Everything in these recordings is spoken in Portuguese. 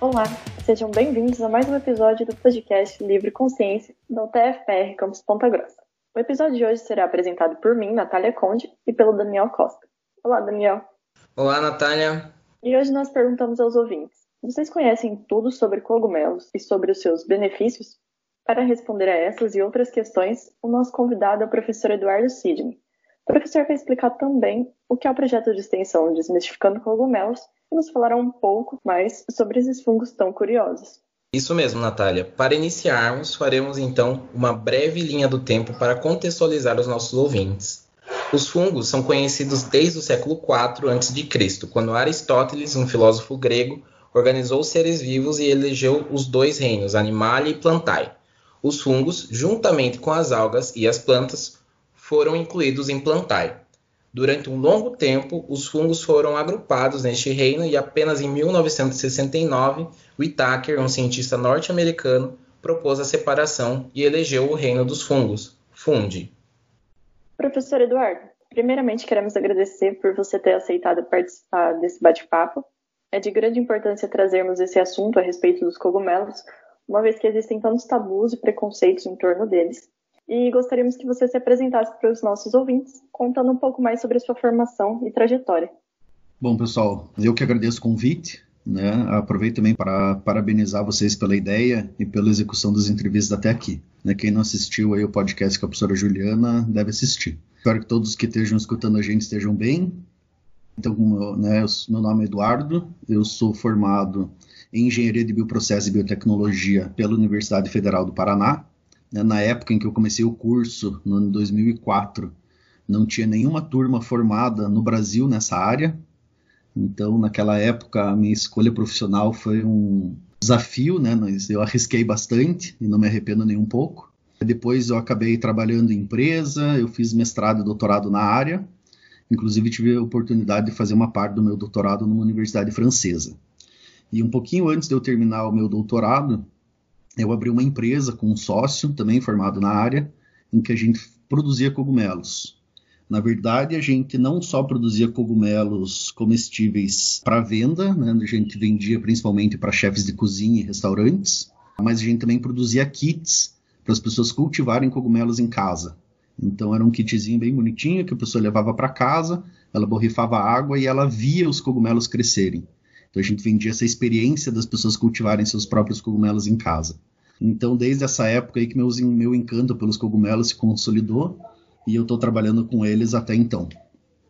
Olá, sejam bem-vindos a mais um episódio do podcast Livre Consciência da UTFPR Campus Ponta Grossa. O episódio de hoje será apresentado por mim, Natália Conde, e pelo Daniel Costa. Olá, Daniel. Olá, Natália. E hoje nós perguntamos aos ouvintes: vocês conhecem tudo sobre cogumelos e sobre os seus benefícios? Para responder a essas e outras questões, o nosso convidado é o professor Eduardo Sidney. O professor vai explicar também o que é o projeto de extensão Desmistificando Cogumelos nos falará um pouco mais sobre esses fungos tão curiosos. Isso mesmo, Natália. Para iniciarmos, faremos então uma breve linha do tempo para contextualizar os nossos ouvintes. Os fungos são conhecidos desde o século IV a.C., quando Aristóteles, um filósofo grego, organizou os seres vivos e elegeu os dois reinos, Animalia e Plantae. Os fungos, juntamente com as algas e as plantas, foram incluídos em Plantae. Durante um longo tempo, os fungos foram agrupados neste reino e apenas em 1969, Whittaker, um cientista norte-americano, propôs a separação e elegeu o reino dos fungos, Fungi. Professor Eduardo, primeiramente queremos agradecer por você ter aceitado participar desse bate-papo. É de grande importância trazermos esse assunto a respeito dos cogumelos, uma vez que existem tantos tabus e preconceitos em torno deles e gostaríamos que você se apresentasse para os nossos ouvintes, contando um pouco mais sobre a sua formação e trajetória. Bom, pessoal, eu que agradeço o convite. Né? Aproveito também para parabenizar vocês pela ideia e pela execução das entrevistas até aqui. Né? Quem não assistiu aí o podcast com a professora Juliana deve assistir. Espero que todos que estejam escutando a gente estejam bem. Então, né, meu nome é Eduardo, eu sou formado em Engenharia de Bioprocesso e Biotecnologia pela Universidade Federal do Paraná, né, na época em que eu comecei o curso, no ano 2004, não tinha nenhuma turma formada no Brasil nessa área. Então, naquela época, a minha escolha profissional foi um desafio, né? Eu arrisquei bastante e não me arrependo nem um pouco. Depois eu acabei trabalhando em empresa, eu fiz mestrado e doutorado na área. Inclusive tive a oportunidade de fazer uma parte do meu doutorado numa universidade francesa. E um pouquinho antes de eu terminar o meu doutorado, eu abri uma empresa com um sócio, também formado na área, em que a gente produzia cogumelos. Na verdade, a gente não só produzia cogumelos comestíveis para venda, né? a gente vendia principalmente para chefes de cozinha e restaurantes, mas a gente também produzia kits para as pessoas cultivarem cogumelos em casa. Então era um kitzinho bem bonitinho que a pessoa levava para casa, ela borrifava água e ela via os cogumelos crescerem. Então a gente vendia essa experiência das pessoas cultivarem seus próprios cogumelos em casa. Então, desde essa época aí que meu, meu encanto pelos cogumelos se consolidou e eu estou trabalhando com eles até então.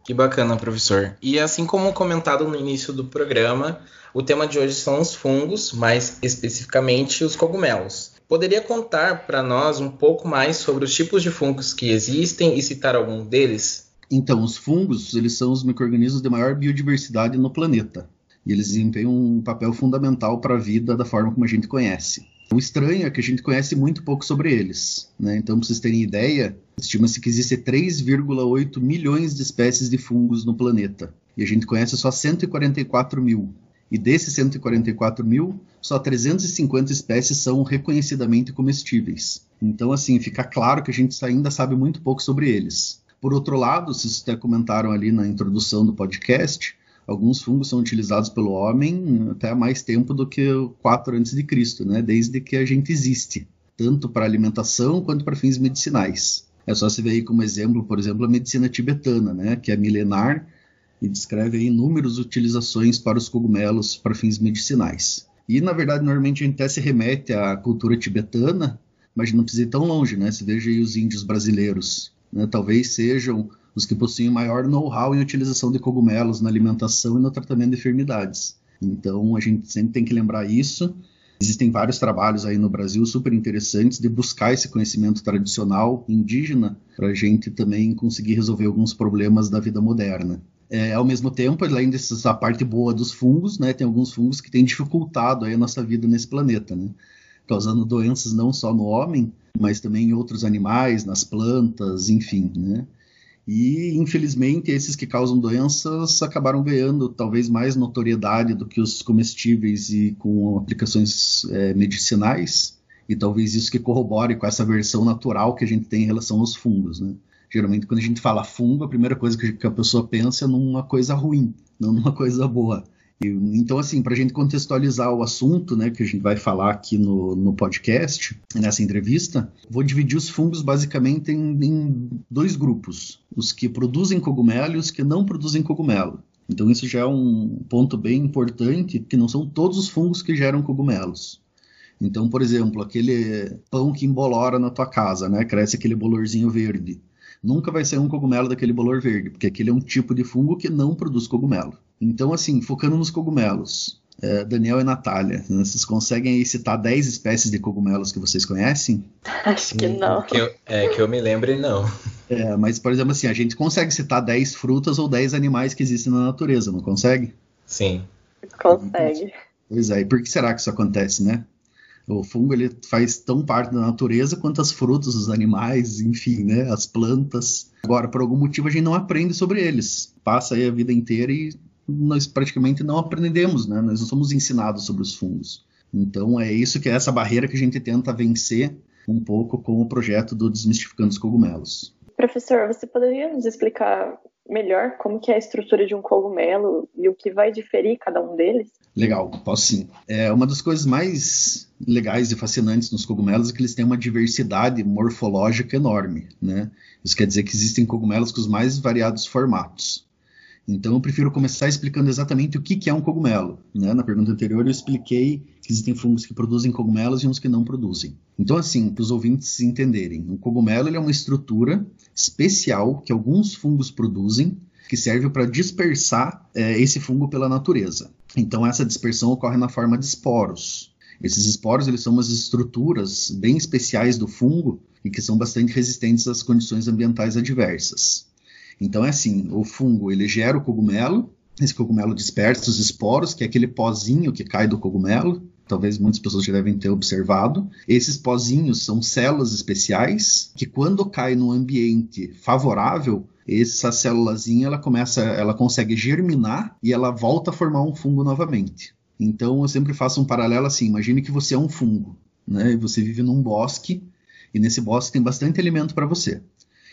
Que bacana, professor. E assim como comentado no início do programa, o tema de hoje são os fungos, mais especificamente os cogumelos. Poderia contar para nós um pouco mais sobre os tipos de fungos que existem e citar algum deles? Então, os fungos, eles são os microrganismos de maior biodiversidade no planeta. E eles desempenham um papel fundamental para a vida da forma como a gente conhece. O estranho é que a gente conhece muito pouco sobre eles. Né? Então, para vocês terem ideia, estima-se que existem 3,8 milhões de espécies de fungos no planeta. E a gente conhece só 144 mil. E desses 144 mil, só 350 espécies são reconhecidamente comestíveis. Então, assim, fica claro que a gente ainda sabe muito pouco sobre eles. Por outro lado, vocês até comentaram ali na introdução do podcast, alguns fungos são utilizados pelo homem até há mais tempo do que 4 a.C., né? desde que a gente existe, tanto para alimentação quanto para fins medicinais. É só se ver aí como exemplo, por exemplo, a medicina tibetana, né? que é milenar e descreve aí inúmeras utilizações para os cogumelos para fins medicinais. E, na verdade, normalmente a gente até se remete à cultura tibetana, mas não precisa ir tão longe, né? Se veja aí os índios brasileiros, né? talvez sejam os que possuem maior know-how em utilização de cogumelos na alimentação e no tratamento de enfermidades. Então a gente sempre tem que lembrar isso. Existem vários trabalhos aí no Brasil super interessantes de buscar esse conhecimento tradicional indígena para a gente também conseguir resolver alguns problemas da vida moderna. É, ao mesmo tempo, além dessa parte boa dos fungos, né, tem alguns fungos que têm dificultado aí a nossa vida nesse planeta, né, causando doenças não só no homem, mas também em outros animais, nas plantas, enfim, né. E, infelizmente, esses que causam doenças acabaram ganhando talvez mais notoriedade do que os comestíveis e com aplicações é, medicinais. E talvez isso que corrobore com essa versão natural que a gente tem em relação aos fungos. Né? Geralmente, quando a gente fala fungo, a primeira coisa que a pessoa pensa é numa coisa ruim, não numa coisa boa. Então, assim, para a gente contextualizar o assunto, né, que a gente vai falar aqui no, no podcast, nessa entrevista, vou dividir os fungos basicamente em, em dois grupos: os que produzem cogumelo e os que não produzem cogumelo. Então, isso já é um ponto bem importante, que não são todos os fungos que geram cogumelos. Então, por exemplo, aquele pão que embolora na tua casa, né? Cresce aquele bolorzinho verde. Nunca vai ser um cogumelo daquele bolor verde, porque aquele é um tipo de fungo que não produz cogumelo. Então, assim, focando nos cogumelos, é, Daniel e Natália, né, vocês conseguem aí citar 10 espécies de cogumelos que vocês conhecem? Acho que não. Que eu, é, que eu me lembre, não. É, mas, por exemplo, assim, a gente consegue citar 10 frutas ou 10 animais que existem na natureza, não consegue? Sim. Consegue. Pois é, e por que será que isso acontece, né? O fungo ele faz tão parte da natureza quanto as frutas, os animais, enfim, né, as plantas. Agora, por algum motivo a gente não aprende sobre eles. Passa aí a vida inteira e nós praticamente não aprendemos, né? Nós não somos ensinados sobre os fungos. Então é isso que é essa barreira que a gente tenta vencer um pouco com o projeto do Desmistificando os Cogumelos. Professor, você poderia nos explicar melhor como que é a estrutura de um cogumelo e o que vai diferir cada um deles? Legal, posso sim. É uma das coisas mais legais e fascinantes nos cogumelos é que eles têm uma diversidade morfológica enorme, né? Isso quer dizer que existem cogumelos com os mais variados formatos. Então eu prefiro começar explicando exatamente o que, que é um cogumelo. Né? Na pergunta anterior eu expliquei que existem fungos que produzem cogumelos e uns que não produzem. Então assim, para os ouvintes entenderem, um cogumelo é uma estrutura especial que alguns fungos produzem que serve para dispersar é, esse fungo pela natureza. Então essa dispersão ocorre na forma de esporos. Esses esporos eles são umas estruturas bem especiais do fungo e que são bastante resistentes às condições ambientais adversas. Então é assim, o fungo ele gera o cogumelo, esse cogumelo dispersa os esporos, que é aquele pozinho que cai do cogumelo, talvez muitas pessoas já devem ter observado. Esses pozinhos são células especiais que quando cai num ambiente favorável, essa célulazinha ela começa, ela consegue germinar e ela volta a formar um fungo novamente. Então eu sempre faço um paralelo assim, imagine que você é um fungo, né? Você vive num bosque e nesse bosque tem bastante alimento para você.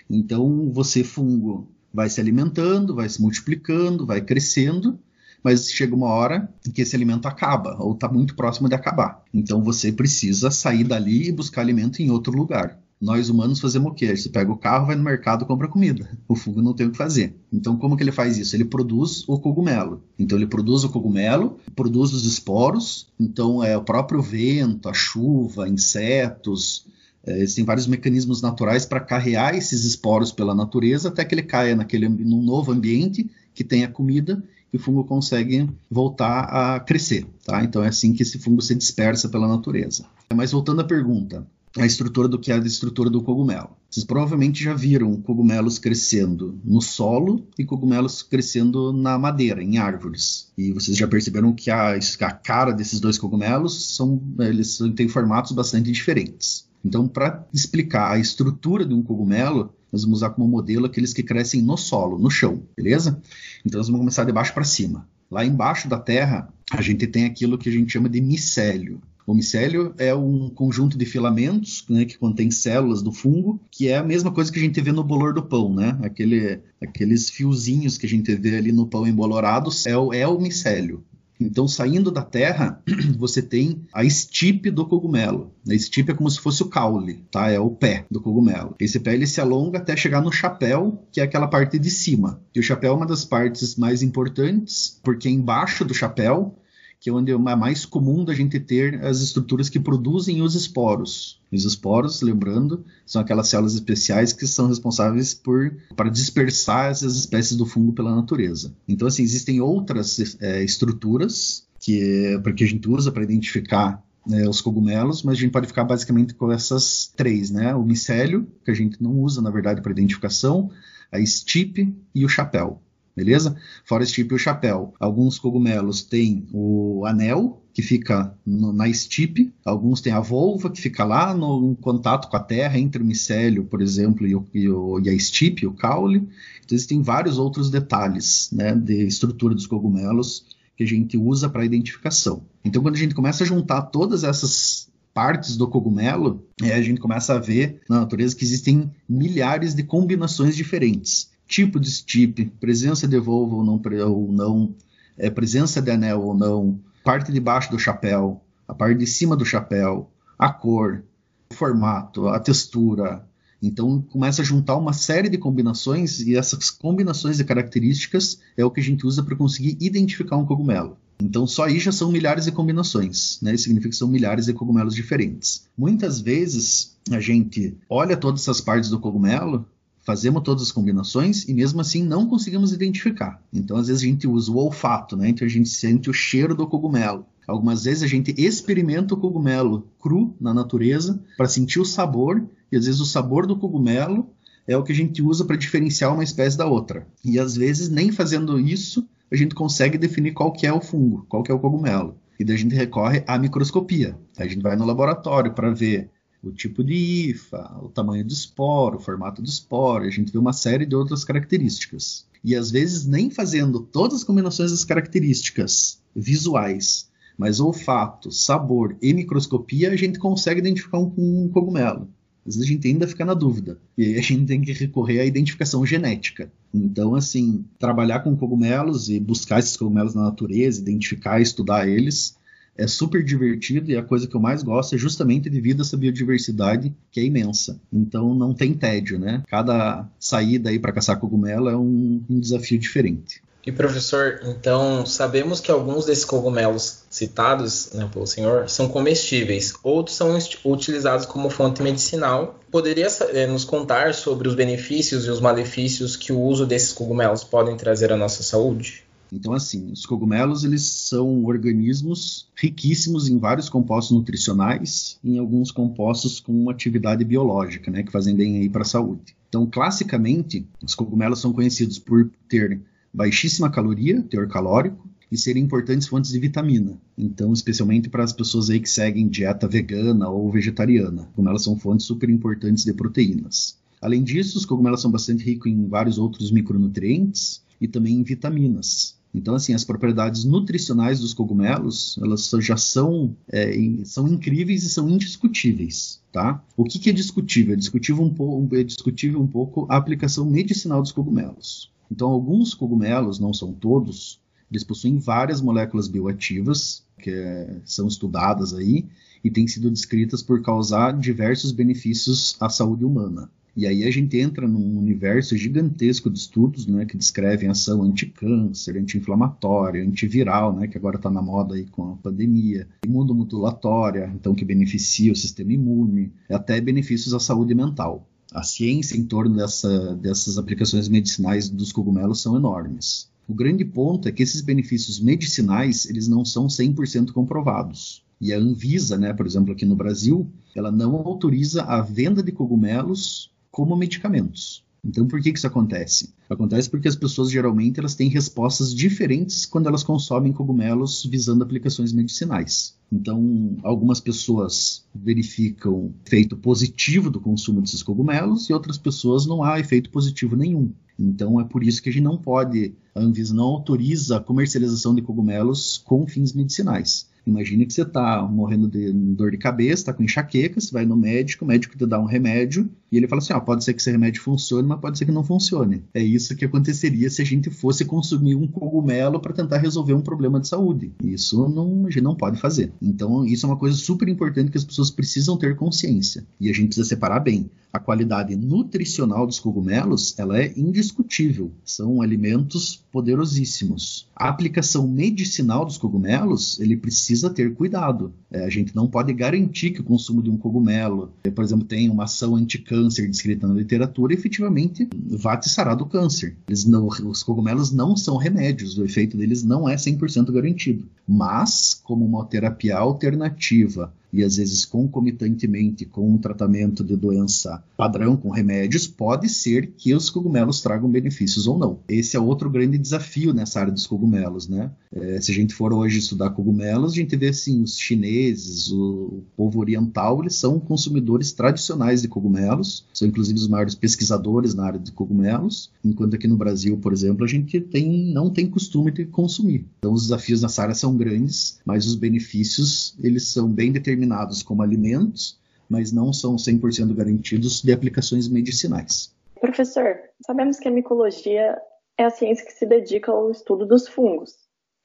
Então você fungo vai se alimentando, vai se multiplicando, vai crescendo, mas chega uma hora em que esse alimento acaba, ou está muito próximo de acabar. Então você precisa sair dali e buscar alimento em outro lugar. Nós humanos fazemos o quê? Você pega o carro, vai no mercado compra comida. O fungo não tem o que fazer. Então, como que ele faz isso? Ele produz o cogumelo. Então, ele produz o cogumelo, produz os esporos. Então, é o próprio vento, a chuva, insetos, é, existem vários mecanismos naturais para carrear esses esporos pela natureza até que ele caia naquele, num novo ambiente que tenha comida e o fungo consegue voltar a crescer. Tá? Então é assim que esse fungo se dispersa pela natureza. Mas voltando à pergunta, a estrutura do que é a estrutura do cogumelo. Vocês provavelmente já viram cogumelos crescendo no solo e cogumelos crescendo na madeira, em árvores. E vocês já perceberam que a, a cara desses dois cogumelos são, eles têm formatos bastante diferentes. Então, para explicar a estrutura de um cogumelo, nós vamos usar como modelo aqueles que crescem no solo, no chão, beleza? Então, nós vamos começar de baixo para cima. Lá embaixo da terra, a gente tem aquilo que a gente chama de micélio. O micélio é um conjunto de filamentos né, que contém células do fungo, que é a mesma coisa que a gente vê no bolor do pão, né? Aquele, aqueles fiozinhos que a gente vê ali no pão embolorado é o, é o micélio. Então, saindo da terra, você tem a estipe do cogumelo. A estipe é como se fosse o caule, tá? É o pé do cogumelo. Esse pé ele se alonga até chegar no chapéu, que é aquela parte de cima. E o chapéu é uma das partes mais importantes, porque embaixo do chapéu que é onde é mais comum da gente ter as estruturas que produzem os esporos. Os esporos, lembrando, são aquelas células especiais que são responsáveis por para dispersar essas espécies do fungo pela natureza. Então, assim, existem outras é, estruturas que, que a gente usa para identificar né, os cogumelos, mas a gente pode ficar basicamente com essas três, né? O micélio, que a gente não usa, na verdade, para identificação, a estipe e o chapéu beleza? Fora esse tipo e o chapéu. Alguns cogumelos têm o anel, que fica no, na estipe, alguns têm a volva, que fica lá no contato com a terra, entre o micélio, por exemplo, e, o, e, o, e a estipe, o caule. Então, existem vários outros detalhes né, de estrutura dos cogumelos que a gente usa para identificação. Então, quando a gente começa a juntar todas essas partes do cogumelo, é, a gente começa a ver na natureza que existem milhares de combinações diferentes tipo de estipe, presença de volva ou não, ou não é, presença de anel ou não, parte de baixo do chapéu, a parte de cima do chapéu, a cor, o formato, a textura. Então começa a juntar uma série de combinações e essas combinações de características é o que a gente usa para conseguir identificar um cogumelo. Então só aí já são milhares de combinações, né? Isso significa que são milhares de cogumelos diferentes. Muitas vezes a gente olha todas essas partes do cogumelo, fazemos todas as combinações e mesmo assim não conseguimos identificar. Então às vezes a gente usa o olfato, né? Então a gente sente o cheiro do cogumelo. Algumas vezes a gente experimenta o cogumelo cru na natureza para sentir o sabor e às vezes o sabor do cogumelo é o que a gente usa para diferenciar uma espécie da outra. E às vezes nem fazendo isso a gente consegue definir qual que é o fungo, qual que é o cogumelo. E daí a gente recorre à microscopia. A gente vai no laboratório para ver o tipo de IFA, o tamanho do esporo, o formato do esporo, a gente vê uma série de outras características. E às vezes nem fazendo todas as combinações das características visuais, mas olfato, sabor e microscopia, a gente consegue identificar um, um cogumelo. Às vezes a gente ainda fica na dúvida. E a gente tem que recorrer à identificação genética. Então, assim, trabalhar com cogumelos e buscar esses cogumelos na natureza, identificar estudar eles, é super divertido e a coisa que eu mais gosto é justamente devido a essa biodiversidade que é imensa. Então não tem tédio, né? Cada saída aí para caçar cogumelo é um, um desafio diferente. E professor, então sabemos que alguns desses cogumelos citados né, pelo senhor são comestíveis, outros são utilizados como fonte medicinal. Poderia é, nos contar sobre os benefícios e os malefícios que o uso desses cogumelos podem trazer à nossa saúde? Então, assim, os cogumelos eles são organismos riquíssimos em vários compostos nutricionais, em alguns compostos com uma atividade biológica, né, que fazem bem aí para a saúde. Então, classicamente, os cogumelos são conhecidos por ter baixíssima caloria, teor calórico, e serem importantes fontes de vitamina. Então, especialmente para as pessoas aí que seguem dieta vegana ou vegetariana, como elas são fontes super importantes de proteínas. Além disso, os cogumelos são bastante ricos em vários outros micronutrientes e também em vitaminas. Então, assim, as propriedades nutricionais dos cogumelos, elas já são, é, são incríveis e são indiscutíveis, tá? O que, que é discutível? É discutível, um pouco, é discutível um pouco a aplicação medicinal dos cogumelos. Então, alguns cogumelos, não são todos, eles possuem várias moléculas bioativas que é, são estudadas aí e têm sido descritas por causar diversos benefícios à saúde humana. E aí a gente entra num universo gigantesco de estudos né, que descrevem ação anticâncer, anti-inflamatória, antiviral, né, que agora está na moda aí com a pandemia, imunomodulatória, então que beneficia o sistema imune, até benefícios à saúde mental a ciência em torno dessa, dessas aplicações medicinais dos cogumelos são enormes. O grande ponto é que esses benefícios medicinais eles não são 100% comprovados. E a Anvisa, né, por exemplo, aqui no Brasil, ela não autoriza a venda de cogumelos como medicamentos. Então, por que, que isso acontece? Acontece porque as pessoas geralmente elas têm respostas diferentes quando elas consomem cogumelos visando aplicações medicinais. Então, algumas pessoas verificam efeito positivo do consumo desses cogumelos e outras pessoas não há efeito positivo nenhum. Então, é por isso que a gente não pode, a Anvisa não autoriza a comercialização de cogumelos com fins medicinais. Imagine que você está morrendo de dor de cabeça, está com enxaqueca, você vai no médico, o médico te dá um remédio e ele fala assim: ó, pode ser que esse remédio funcione, mas pode ser que não funcione. É isso que aconteceria se a gente fosse consumir um cogumelo para tentar resolver um problema de saúde. Isso não, a gente não pode fazer. Então, isso é uma coisa super importante que as pessoas precisam ter consciência. E a gente precisa separar bem. A qualidade nutricional dos cogumelos ela é indiscutível. São alimentos poderosíssimos. A aplicação medicinal dos cogumelos ele precisa ter cuidado. É, a gente não pode garantir que o consumo de um cogumelo, por exemplo, tem uma ação anticâncer descrita na literatura, efetivamente vá te sarar do câncer. Não, os cogumelos não são remédios, o efeito deles não é 100% garantido. Mas, como uma terapia alternativa e às vezes concomitantemente com um tratamento de doença padrão com remédios, pode ser que os cogumelos tragam benefícios ou não. Esse é outro grande desafio nessa área dos cogumelos, né? É, se a gente for hoje estudar cogumelos, a gente vê assim, os chineses, o, povo oriental, eles são consumidores tradicionais de cogumelos, são inclusive os maiores pesquisadores na área de cogumelos, enquanto aqui no Brasil, por exemplo, a gente tem, não tem costume de consumir. Então os desafios nessa área são grandes, mas os benefícios eles são bem determinados determinados como alimentos, mas não são 100% garantidos de aplicações medicinais. Professor, sabemos que a micologia é a ciência que se dedica ao estudo dos fungos.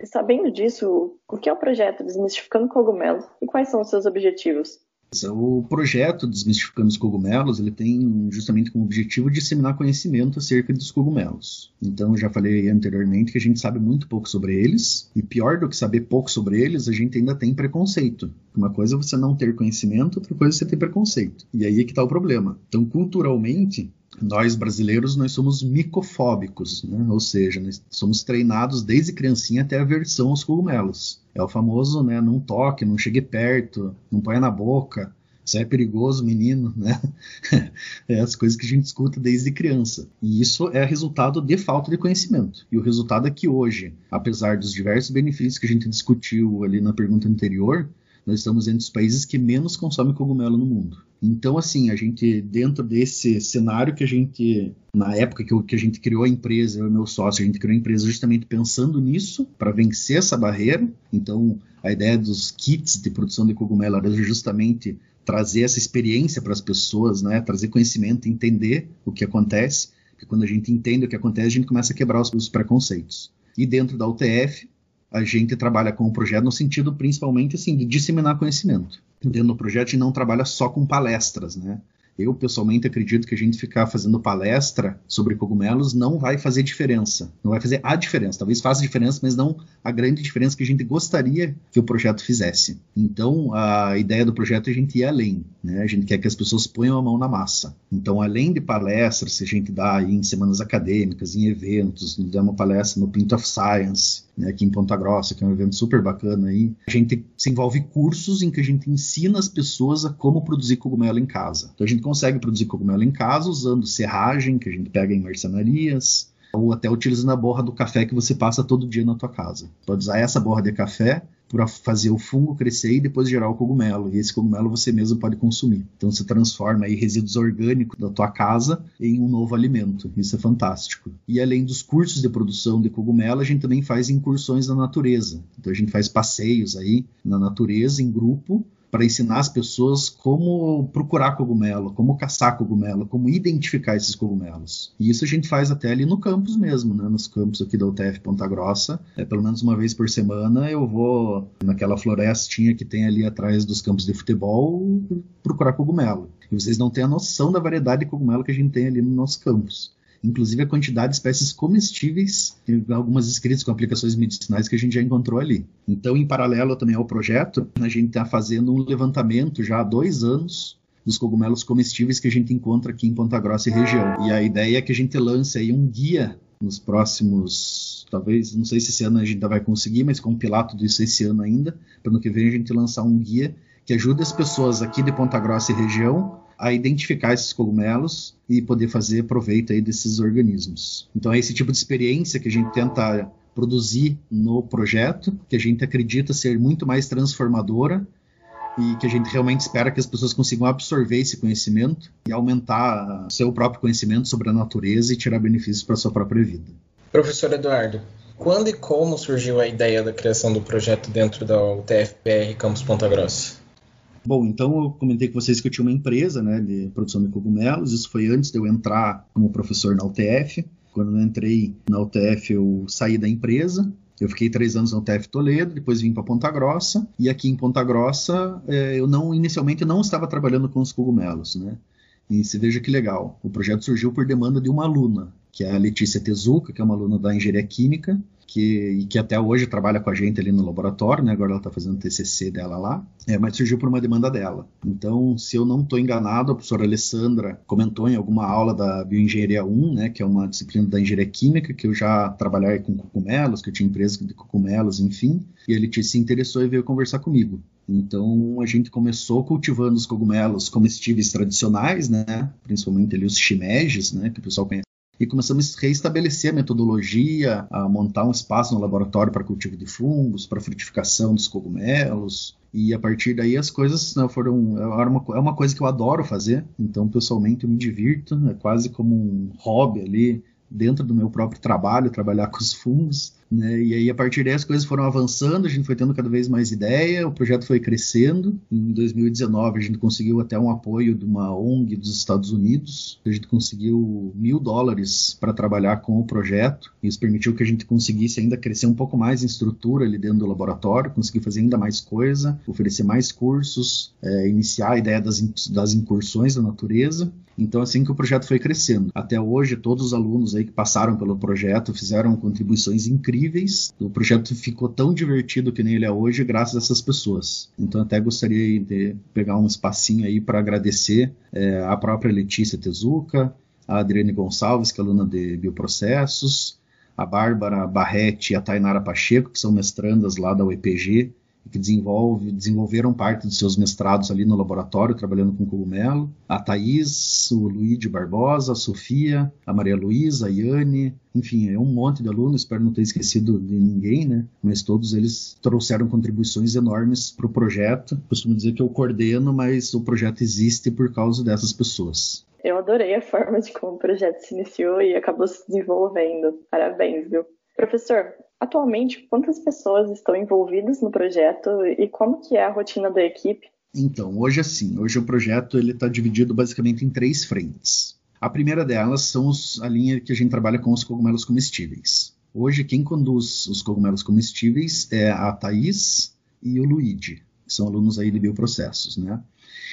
Sabendo disso, o que é o projeto Desmistificando Cogumelos e quais são os seus objetivos? O projeto Desmistificando os Cogumelos ele tem justamente como objetivo disseminar conhecimento acerca dos cogumelos. Então, já falei anteriormente que a gente sabe muito pouco sobre eles, e pior do que saber pouco sobre eles, a gente ainda tem preconceito. Uma coisa é você não ter conhecimento, outra coisa é você ter preconceito. E aí é que está o problema. Então, culturalmente, nós brasileiros nós somos micofóbicos, né? ou seja, nós somos treinados desde criancinha até aversão aos cogumelos. É o famoso, né, não toque, não chegue perto, não põe na boca, isso é perigoso, menino, né? é as coisas que a gente escuta desde criança. E isso é resultado de falta de conhecimento. E o resultado é que hoje, apesar dos diversos benefícios que a gente discutiu ali na pergunta anterior, nós estamos entre os países que menos consomem cogumelo no mundo. Então, assim, a gente, dentro desse cenário que a gente, na época que, eu, que a gente criou a empresa, eu e meu sócio, a gente criou a empresa justamente pensando nisso, para vencer essa barreira. Então, a ideia dos kits de produção de cogumelo era justamente trazer essa experiência para as pessoas, né? trazer conhecimento, entender o que acontece. Porque quando a gente entende o que acontece, a gente começa a quebrar os, os preconceitos. E dentro da UTF, a gente trabalha com o projeto no sentido principalmente assim de disseminar conhecimento. Dentro do projeto a gente não trabalha só com palestras, né? Eu, pessoalmente, acredito que a gente ficar fazendo palestra sobre cogumelos não vai fazer diferença. Não vai fazer a diferença. Talvez faça diferença, mas não a grande diferença que a gente gostaria que o projeto fizesse. Então, a ideia do projeto é a gente ir além. Né? A gente quer que as pessoas ponham a mão na massa. Então, além de palestras, se a gente dá em semanas acadêmicas, em eventos, dá uma palestra no Pint of Science, né, aqui em Ponta Grossa, que é um evento super bacana aí. A gente se envolve cursos em que a gente ensina as pessoas a como produzir cogumelo em casa. Então a gente consegue produzir cogumelo em casa usando serragem, que a gente pega em marcenarias, ou até utilizando a borra do café que você passa todo dia na tua casa. Pode usar essa borra de café para fazer o fungo crescer e depois gerar o cogumelo. E esse cogumelo você mesmo pode consumir. Então você transforma aí resíduos orgânicos da tua casa em um novo alimento. Isso é fantástico. E além dos cursos de produção de cogumelo, a gente também faz incursões na natureza. Então a gente faz passeios aí na natureza em grupo para ensinar as pessoas como procurar cogumelo, como caçar cogumelo, como identificar esses cogumelos. E isso a gente faz até ali no campus mesmo, né? nos campos aqui da UTF Ponta Grossa. É, pelo menos uma vez por semana eu vou naquela florestinha que tem ali atrás dos campos de futebol procurar cogumelo. E vocês não têm a noção da variedade de cogumelo que a gente tem ali no nosso campus inclusive a quantidade de espécies comestíveis, algumas escritas com aplicações medicinais que a gente já encontrou ali. Então, em paralelo também ao projeto, a gente está fazendo um levantamento já há dois anos dos cogumelos comestíveis que a gente encontra aqui em Ponta Grossa e região. E a ideia é que a gente lance aí um guia nos próximos, talvez, não sei se esse ano a gente ainda vai conseguir, mas compilar tudo isso esse ano ainda, para no que vem a gente lançar um guia que ajude as pessoas aqui de Ponta Grossa e região a identificar esses cogumelos e poder fazer proveito aí desses organismos. Então é esse tipo de experiência que a gente tenta produzir no projeto, que a gente acredita ser muito mais transformadora e que a gente realmente espera que as pessoas consigam absorver esse conhecimento e aumentar seu próprio conhecimento sobre a natureza e tirar benefícios para sua própria vida. Professor Eduardo, quando e como surgiu a ideia da criação do projeto dentro da UTFPR Campus Ponta Grossa? Bom, então eu comentei com vocês que eu tinha uma empresa né, de produção de cogumelos. Isso foi antes de eu entrar como professor na UTF. Quando eu entrei na UTF, eu saí da empresa. Eu fiquei três anos na UTF Toledo, depois vim para Ponta Grossa. E aqui em Ponta Grossa, é, eu não inicialmente não estava trabalhando com os cogumelos, né? E se veja que legal. O projeto surgiu por demanda de uma aluna, que é a Letícia Tezuka, que é uma aluna da Engenharia Química, que, e que até hoje trabalha com a gente ali no laboratório, né? agora ela está fazendo o TCC dela lá, é, mas surgiu por uma demanda dela. Então, se eu não estou enganado, a professora Alessandra comentou em alguma aula da Bioengenharia 1, né, que é uma disciplina da engenharia química, que eu já trabalhei com cogumelos, que eu tinha empresa de cogumelos, enfim, e Letícia se interessou e veio conversar comigo. Então a gente começou cultivando os cogumelos comestíveis tradicionais, né? Principalmente ali os shimeges, né? Que o pessoal conhece e começamos a reestabelecer a metodologia, a montar um espaço no laboratório para cultivo de fungos, para frutificação dos cogumelos. E a partir daí as coisas né, foram. Uma, é uma coisa que eu adoro fazer, então pessoalmente eu me divirto, é quase como um hobby ali dentro do meu próprio trabalho, trabalhar com os fungos. Né? E aí, a partir daí, as coisas foram avançando, a gente foi tendo cada vez mais ideia, o projeto foi crescendo. Em 2019, a gente conseguiu até um apoio de uma ONG dos Estados Unidos. A gente conseguiu mil dólares para trabalhar com o projeto. Isso permitiu que a gente conseguisse ainda crescer um pouco mais em estrutura ali dentro do laboratório, conseguir fazer ainda mais coisa, oferecer mais cursos, é, iniciar a ideia das, das incursões da natureza. Então, assim que o projeto foi crescendo. Até hoje, todos os alunos aí que passaram pelo projeto fizeram contribuições incríveis. O projeto ficou tão divertido que nem ele é hoje, graças a essas pessoas. Então, até gostaria de pegar um espacinho aí para agradecer é, a própria Letícia Tezuka, a Adriane Gonçalves, que é aluna de Bioprocessos, a Bárbara Barretti e a Tainara Pacheco, que são mestrandas lá da UEPG, que desenvolve, desenvolveram parte de seus mestrados ali no laboratório, trabalhando com cogumelo. A Thaís, o Luigi Barbosa, a Sofia, a Maria Luísa, a Iane, enfim, é um monte de alunos, espero não ter esquecido de ninguém, né? Mas todos eles trouxeram contribuições enormes para o projeto. Costumo dizer que eu coordeno, mas o projeto existe por causa dessas pessoas. Eu adorei a forma de como o projeto se iniciou e acabou se desenvolvendo. Parabéns, viu? Professor, atualmente quantas pessoas estão envolvidas no projeto e como que é a rotina da equipe? Então, hoje assim, hoje o projeto ele está dividido basicamente em três frentes. A primeira delas são os, a linha que a gente trabalha com os cogumelos comestíveis. Hoje quem conduz os cogumelos comestíveis é a Thaís e o Luigi, que são alunos aí de bioprocessos, né?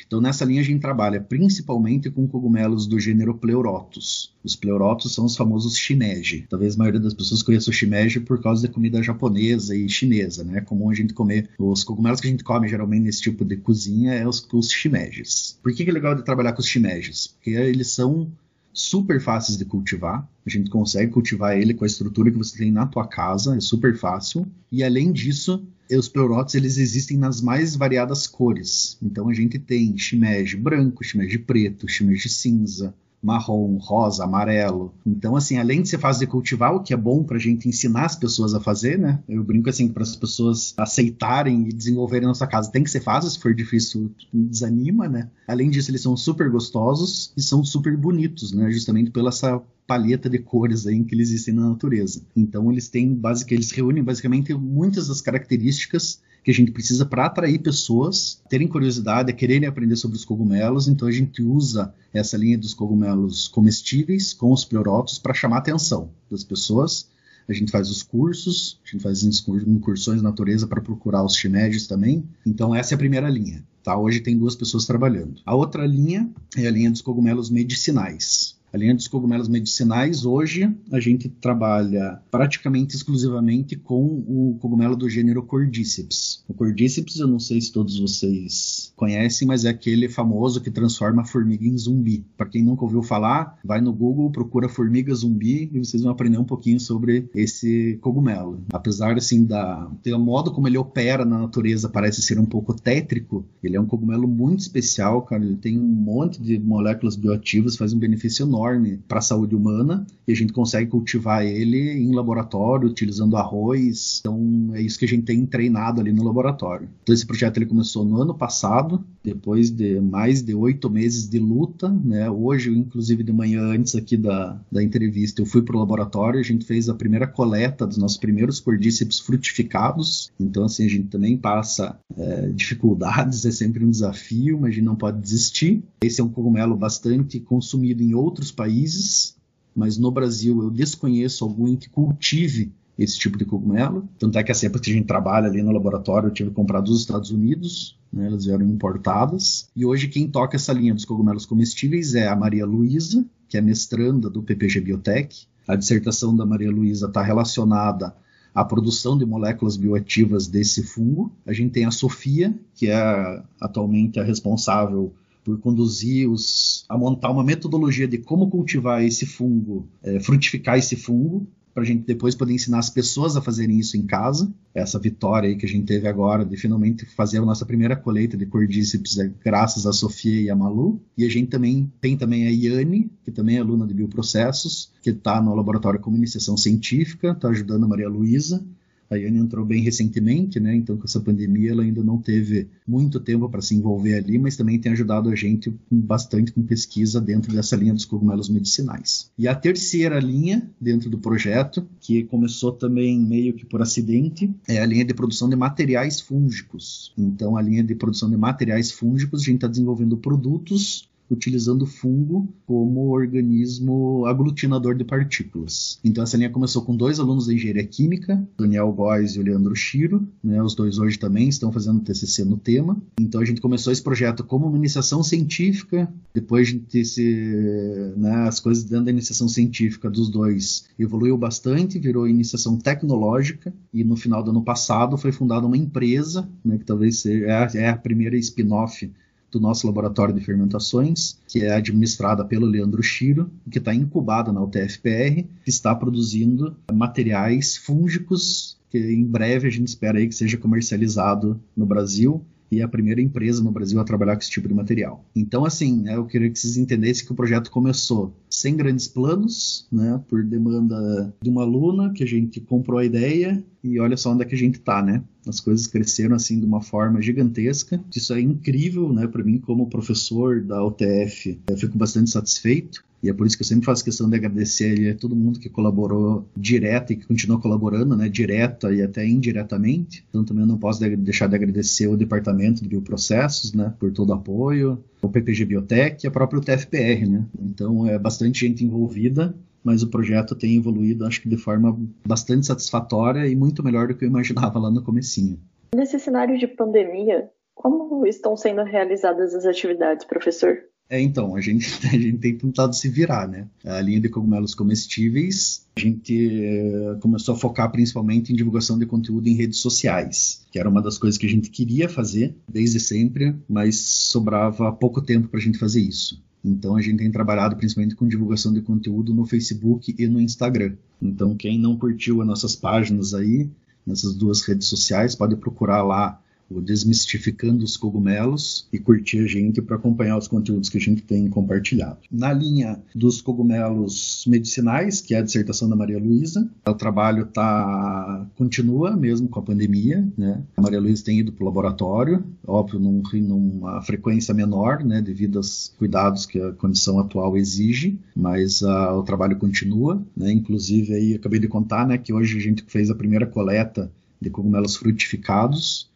Então, nessa linha, a gente trabalha principalmente com cogumelos do gênero Pleurotus. Os pleurotus são os famosos shimeji. Talvez a maioria das pessoas conheça o shimeji por causa da comida japonesa e chinesa, né? É comum a gente comer os cogumelos que a gente come geralmente nesse tipo de cozinha é os, os shimejis. Por que, que é legal de trabalhar com os shimejis? Porque eles são super fáceis de cultivar. A gente consegue cultivar ele com a estrutura que você tem na tua casa, é super fácil. E além disso, os pleurotes eles existem nas mais variadas cores. Então a gente tem shimeji branco, shimeji preto, shimeji cinza, marrom, rosa, amarelo. Então, assim, além de ser fácil de cultivar, o que é bom para a gente ensinar as pessoas a fazer, né? Eu brinco assim, para as pessoas aceitarem e desenvolverem na sua casa, tem que ser fácil, se for difícil, desanima, né? Além disso, eles são super gostosos e são super bonitos, né? Justamente pela essa paleta de cores aí que eles existem na natureza. Então eles têm basicamente eles reúnem basicamente muitas das características que a gente precisa para atrair pessoas, terem curiosidade, quererem aprender sobre os cogumelos. Então a gente usa essa linha dos cogumelos comestíveis com os pleurotos para chamar a atenção das pessoas. A gente faz os cursos, a gente faz incursões na natureza para procurar os chimédios também. Então essa é a primeira linha. Tá? Hoje tem duas pessoas trabalhando. A outra linha é a linha dos cogumelos medicinais. A linha dos cogumelos medicinais, hoje, a gente trabalha praticamente exclusivamente com o cogumelo do gênero Cordyceps. O Cordyceps, eu não sei se todos vocês conhecem, mas é aquele famoso que transforma a formiga em zumbi. Para quem nunca ouviu falar, vai no Google, procura formiga zumbi e vocês vão aprender um pouquinho sobre esse cogumelo. Apesar, assim, da, do modo como ele opera na natureza parece ser um pouco tétrico, ele é um cogumelo muito especial, cara. Ele tem um monte de moléculas bioativas, faz um benefício enorme enorme para a saúde humana e a gente consegue cultivar ele em laboratório, utilizando arroz. Então é isso que a gente tem treinado ali no laboratório. Então esse projeto ele começou no ano passado, depois de mais de oito meses de luta. Né? Hoje, inclusive de manhã antes aqui da, da entrevista, eu fui para o laboratório, a gente fez a primeira coleta dos nossos primeiros cordíceps frutificados. Então assim a gente também passa é, dificuldades, é sempre um desafio, mas a gente não pode desistir. Esse é um cogumelo bastante consumido em outros países, mas no Brasil eu desconheço algum que cultive esse tipo de cogumelo. Tanto é que as cepas que a gente trabalha ali no laboratório eu tive que comprar dos Estados Unidos, né, elas vieram importadas. E hoje quem toca essa linha dos cogumelos comestíveis é a Maria Luísa, que é mestranda do PPG Biotech. A dissertação da Maria Luísa está relacionada à produção de moléculas bioativas desse fungo. A gente tem a Sofia, que é atualmente a responsável por conduzir os, a montar uma metodologia de como cultivar esse fungo, é, frutificar esse fungo, para a gente depois poder ensinar as pessoas a fazerem isso em casa. Essa vitória aí que a gente teve agora de finalmente fazer a nossa primeira colheita de cordíceps é graças a Sofia e a Malu. E a gente também tem também a Iane, que também é aluna de bioprocessos, que está no laboratório como iniciação científica, está ajudando a Maria Luísa A Yane entrou bem recentemente, né? Então, com essa pandemia, ela ainda não teve muito tempo para se envolver ali, mas também tem ajudado a gente bastante com pesquisa dentro dessa linha dos cogumelos medicinais. E a terceira linha dentro do projeto, que começou também meio que por acidente, é a linha de produção de materiais fúngicos. Então, a linha de produção de materiais fúngicos, a gente está desenvolvendo produtos utilizando fungo como organismo aglutinador de partículas. Então essa linha começou com dois alunos da engenharia química, Daniel Góes e o Leandro Chiro, né? Os dois hoje também estão fazendo TCC no tema. Então a gente começou esse projeto como uma iniciação científica, depois a gente se, né, as coisas dentro da iniciação científica dos dois evoluiu bastante, virou iniciação tecnológica e no final do ano passado foi fundada uma empresa, né, que talvez seja é a, é a primeira spin-off do nosso laboratório de fermentações, que é administrada pelo Leandro Chiro, que está incubada na UTFPR, que está produzindo materiais fúngicos que em breve a gente espera aí que seja comercializado no Brasil e é a primeira empresa no Brasil a trabalhar com esse tipo de material. Então, assim, né, eu queria que vocês entendessem que o projeto começou sem grandes planos, né, por demanda de uma aluna, que a gente comprou a ideia e olha só onde é que a gente está, né? As coisas cresceram assim de uma forma gigantesca. Isso é incrível, né, para mim como professor da UTF. Eu fico bastante satisfeito. E é por isso que eu sempre faço questão de agradecer a todo mundo que colaborou direto e que continua colaborando, né, direta e até indiretamente. Então também eu não posso deixar de agradecer o departamento de bioprocessos, né, por todo o apoio, o PPG Biotech e a própria UTFPR, né. Então é bastante gente envolvida mas o projeto tem evoluído, acho que de forma bastante satisfatória e muito melhor do que eu imaginava lá no comecinho. Nesse cenário de pandemia, como estão sendo realizadas as atividades, professor? É, então, a gente, a gente tem tentado se virar, né? A linha de cogumelos comestíveis, a gente eh, começou a focar principalmente em divulgação de conteúdo em redes sociais, que era uma das coisas que a gente queria fazer desde sempre, mas sobrava pouco tempo para a gente fazer isso. Então a gente tem trabalhado principalmente com divulgação de conteúdo no Facebook e no Instagram. Então quem não curtiu as nossas páginas aí, nessas duas redes sociais, pode procurar lá o Desmistificando os Cogumelos e curtir a gente para acompanhar os conteúdos que a gente tem compartilhado. Na linha dos cogumelos medicinais, que é a dissertação da Maria Luísa, o trabalho tá continua mesmo com a pandemia, né? A Maria Luísa tem ido para o laboratório, óbvio, num, numa frequência menor, né, devido aos cuidados que a condição atual exige, mas uh, o trabalho continua, né? Inclusive aí acabei de contar, né, que hoje a gente fez a primeira coleta de cogumelos frutificados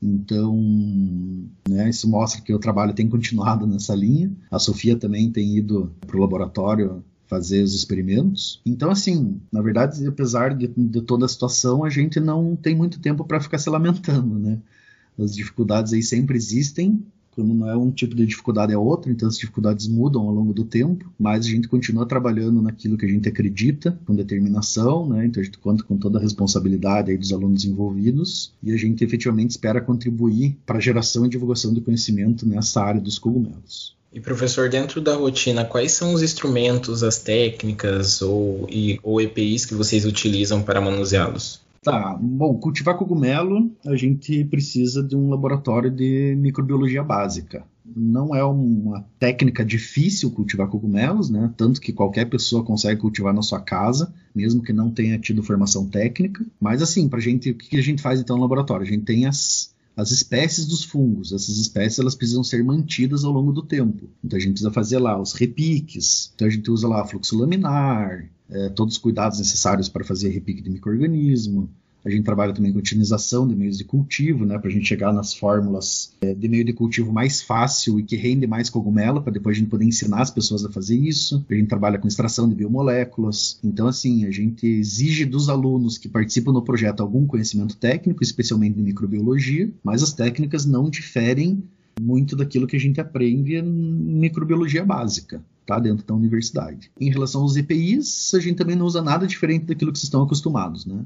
então, né, isso mostra que o trabalho tem continuado nessa linha. A Sofia também tem ido para o laboratório fazer os experimentos. Então, assim, na verdade, apesar de, de toda a situação, a gente não tem muito tempo para ficar se lamentando, né? As dificuldades aí sempre existem, não é um tipo de dificuldade é outro, então as dificuldades mudam ao longo do tempo, mas a gente continua trabalhando naquilo que a gente acredita, com determinação, né? Então a gente conta com toda a responsabilidade dos alunos envolvidos e a gente efetivamente espera contribuir para a geração e divulgação de conhecimento nessa área dos cogumelos. E professor, dentro da rotina, quais são os instrumentos, as técnicas ou, e, ou EPIs que vocês utilizam para manuseá-los? Tá, bom, cultivar cogumelo, a gente precisa de um laboratório de microbiologia básica. Não é uma técnica difícil cultivar cogumelos, né? Tanto que qualquer pessoa consegue cultivar na sua casa, mesmo que não tenha tido formação técnica. Mas assim, pra gente, o que a gente faz então no laboratório? A gente tem as, as espécies dos fungos. Essas espécies elas precisam ser mantidas ao longo do tempo. Então a gente precisa fazer lá os repiques. Então a gente usa lá fluxo laminar, é, todos os cuidados necessários para fazer repique de microorganismo. A gente trabalha também com otimização de meios de cultivo, né, para a gente chegar nas fórmulas é, de meio de cultivo mais fácil e que rende mais cogumelo, para depois a gente poder ensinar as pessoas a fazer isso. A gente trabalha com extração de biomoléculas. Então, assim, a gente exige dos alunos que participam do projeto algum conhecimento técnico, especialmente de microbiologia, mas as técnicas não diferem muito daquilo que a gente aprende em microbiologia básica tá? dentro da universidade. Em relação aos EPIs, a gente também não usa nada diferente daquilo que vocês estão acostumados. Né?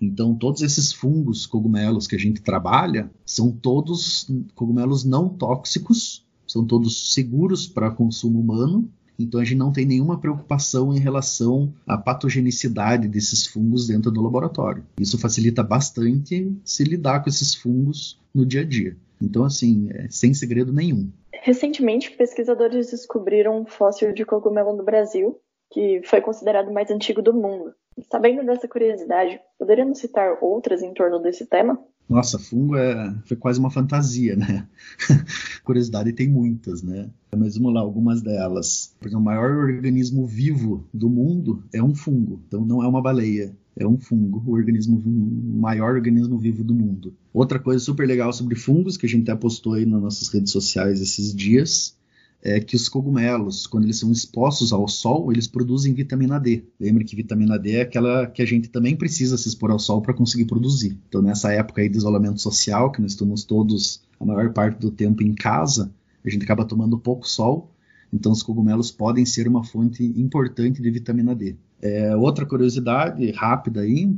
Então, todos esses fungos, cogumelos que a gente trabalha, são todos cogumelos não tóxicos, são todos seguros para consumo humano. Então, a gente não tem nenhuma preocupação em relação à patogenicidade desses fungos dentro do laboratório. Isso facilita bastante se lidar com esses fungos no dia a dia. Então, assim, é sem segredo nenhum. Recentemente, pesquisadores descobriram um fóssil de cogumelo no Brasil que foi considerado o mais antigo do mundo. Sabendo dessa curiosidade, poderíamos citar outras em torno desse tema? Nossa, fungo é, foi quase uma fantasia, né? Curiosidade tem muitas, né? Mas vamos lá, algumas delas. Por exemplo, o maior organismo vivo do mundo é um fungo, então não é uma baleia. É um fungo, o organismo o maior organismo vivo do mundo. Outra coisa super legal sobre fungos que a gente até postou aí nas nossas redes sociais esses dias é que os cogumelos, quando eles são expostos ao sol, eles produzem vitamina D. Lembra que vitamina D é aquela que a gente também precisa se expor ao sol para conseguir produzir. Então, nessa época aí de isolamento social, que nós estamos todos a maior parte do tempo em casa, a gente acaba tomando pouco sol, então os cogumelos podem ser uma fonte importante de vitamina D. É, outra curiosidade rápida aí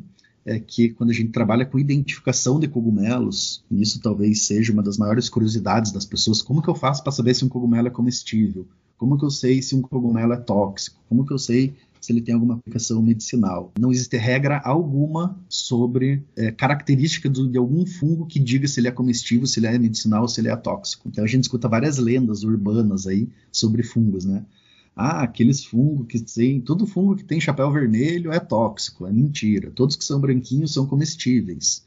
é que quando a gente trabalha com identificação de cogumelos, e isso talvez seja uma das maiores curiosidades das pessoas, como que eu faço para saber se um cogumelo é comestível? Como que eu sei se um cogumelo é tóxico? Como que eu sei se ele tem alguma aplicação medicinal. Não existe regra alguma sobre é, característica do, de algum fungo que diga se ele é comestível, se ele é medicinal, se ele é tóxico. Então a gente escuta várias lendas urbanas aí sobre fungos, né? Ah, aqueles fungos que tem, todo fungo que tem chapéu vermelho é tóxico, é mentira. Todos que são branquinhos são comestíveis.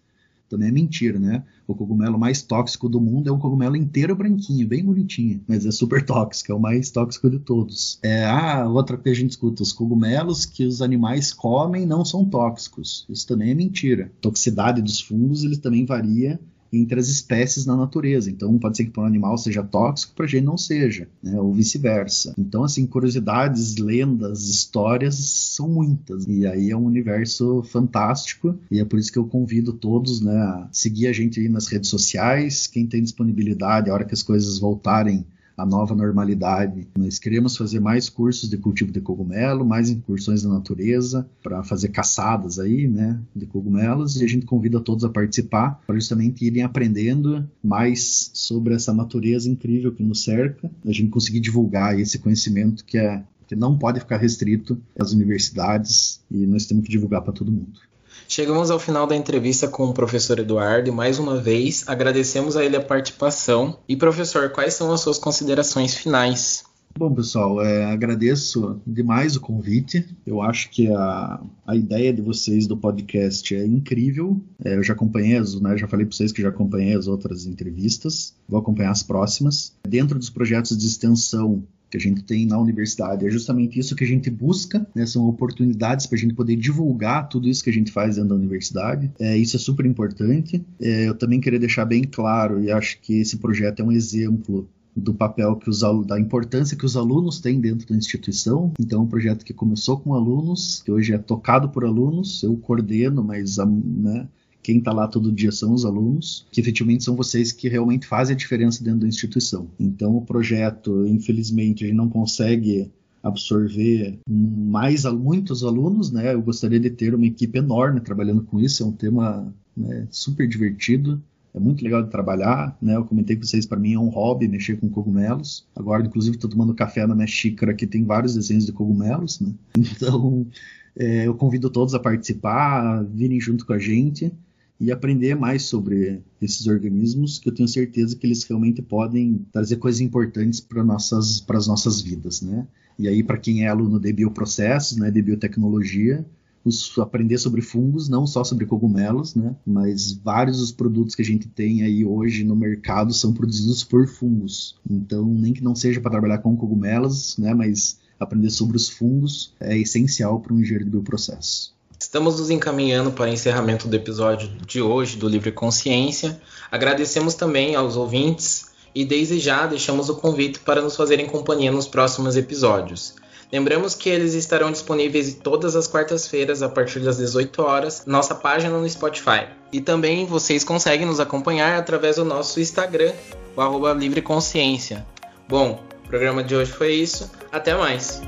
Também é mentira, né? O cogumelo mais tóxico do mundo é um cogumelo inteiro branquinho, bem bonitinho, mas é super tóxico, é o mais tóxico de todos. É, ah, outra que a gente escuta, os cogumelos que os animais comem não são tóxicos. Isso também é mentira. A toxicidade dos fungos, ele também varia entre as espécies na natureza. Então, pode ser que para um animal seja tóxico, para a gente não seja, né? ou vice-versa. Então, assim, curiosidades, lendas, histórias são muitas. E aí é um universo fantástico. E é por isso que eu convido todos né, a seguir a gente aí nas redes sociais. Quem tem disponibilidade, a hora que as coisas voltarem a nova normalidade. Nós queremos fazer mais cursos de cultivo de cogumelo, mais incursões na natureza, para fazer caçadas aí, né, de cogumelos, e a gente convida todos a participar, para justamente irem aprendendo mais sobre essa natureza incrível que nos cerca, a gente conseguir divulgar esse conhecimento que é que não pode ficar restrito às universidades e nós temos que divulgar para todo mundo. Chegamos ao final da entrevista com o professor Eduardo e mais uma vez agradecemos a ele a participação. E professor, quais são as suas considerações finais? Bom, pessoal, é, agradeço demais o convite. Eu acho que a, a ideia de vocês do podcast é incrível. É, eu já acompanhei, as, né, já falei para vocês que já acompanhei as outras entrevistas, vou acompanhar as próximas. Dentro dos projetos de extensão que a gente tem na universidade. É justamente isso que a gente busca, né? são oportunidades para a gente poder divulgar tudo isso que a gente faz dentro da universidade. É, isso é super importante. É, eu também queria deixar bem claro, e acho que esse projeto é um exemplo do papel que os da importância que os alunos têm dentro da instituição. Então, é um projeto que começou com alunos, que hoje é tocado por alunos, eu coordeno, mas né, quem está lá todo dia são os alunos, que efetivamente são vocês que realmente fazem a diferença dentro da instituição. Então, o projeto, infelizmente, a gente não consegue absorver mais muitos alunos, né? Eu gostaria de ter uma equipe enorme trabalhando com isso. É um tema né, super divertido. É muito legal de trabalhar, né? Eu comentei com vocês, para mim é um hobby mexer com cogumelos. Agora, inclusive, estou tomando café na minha xícara que tem vários desenhos de cogumelos, né? Então, é, eu convido todos a participar, a virem junto com a gente e aprender mais sobre esses organismos, que eu tenho certeza que eles realmente podem trazer coisas importantes para nossas para as nossas vidas, né? E aí para quem é aluno de bioprocessos, né, de biotecnologia, os, aprender sobre fungos, não só sobre cogumelos, né, mas vários dos produtos que a gente tem aí hoje no mercado são produzidos por fungos. Então, nem que não seja para trabalhar com cogumelos, né, mas aprender sobre os fungos é essencial para um engenheiro de bioprocessos. Estamos nos encaminhando para o encerramento do episódio de hoje do Livre Consciência. Agradecemos também aos ouvintes e desde já deixamos o convite para nos fazerem companhia nos próximos episódios. Lembramos que eles estarão disponíveis todas as quartas-feiras a partir das 18 horas, nossa página no Spotify. E também vocês conseguem nos acompanhar através do nosso Instagram, o arroba Livre Consciência. Bom, o programa de hoje foi isso. Até mais!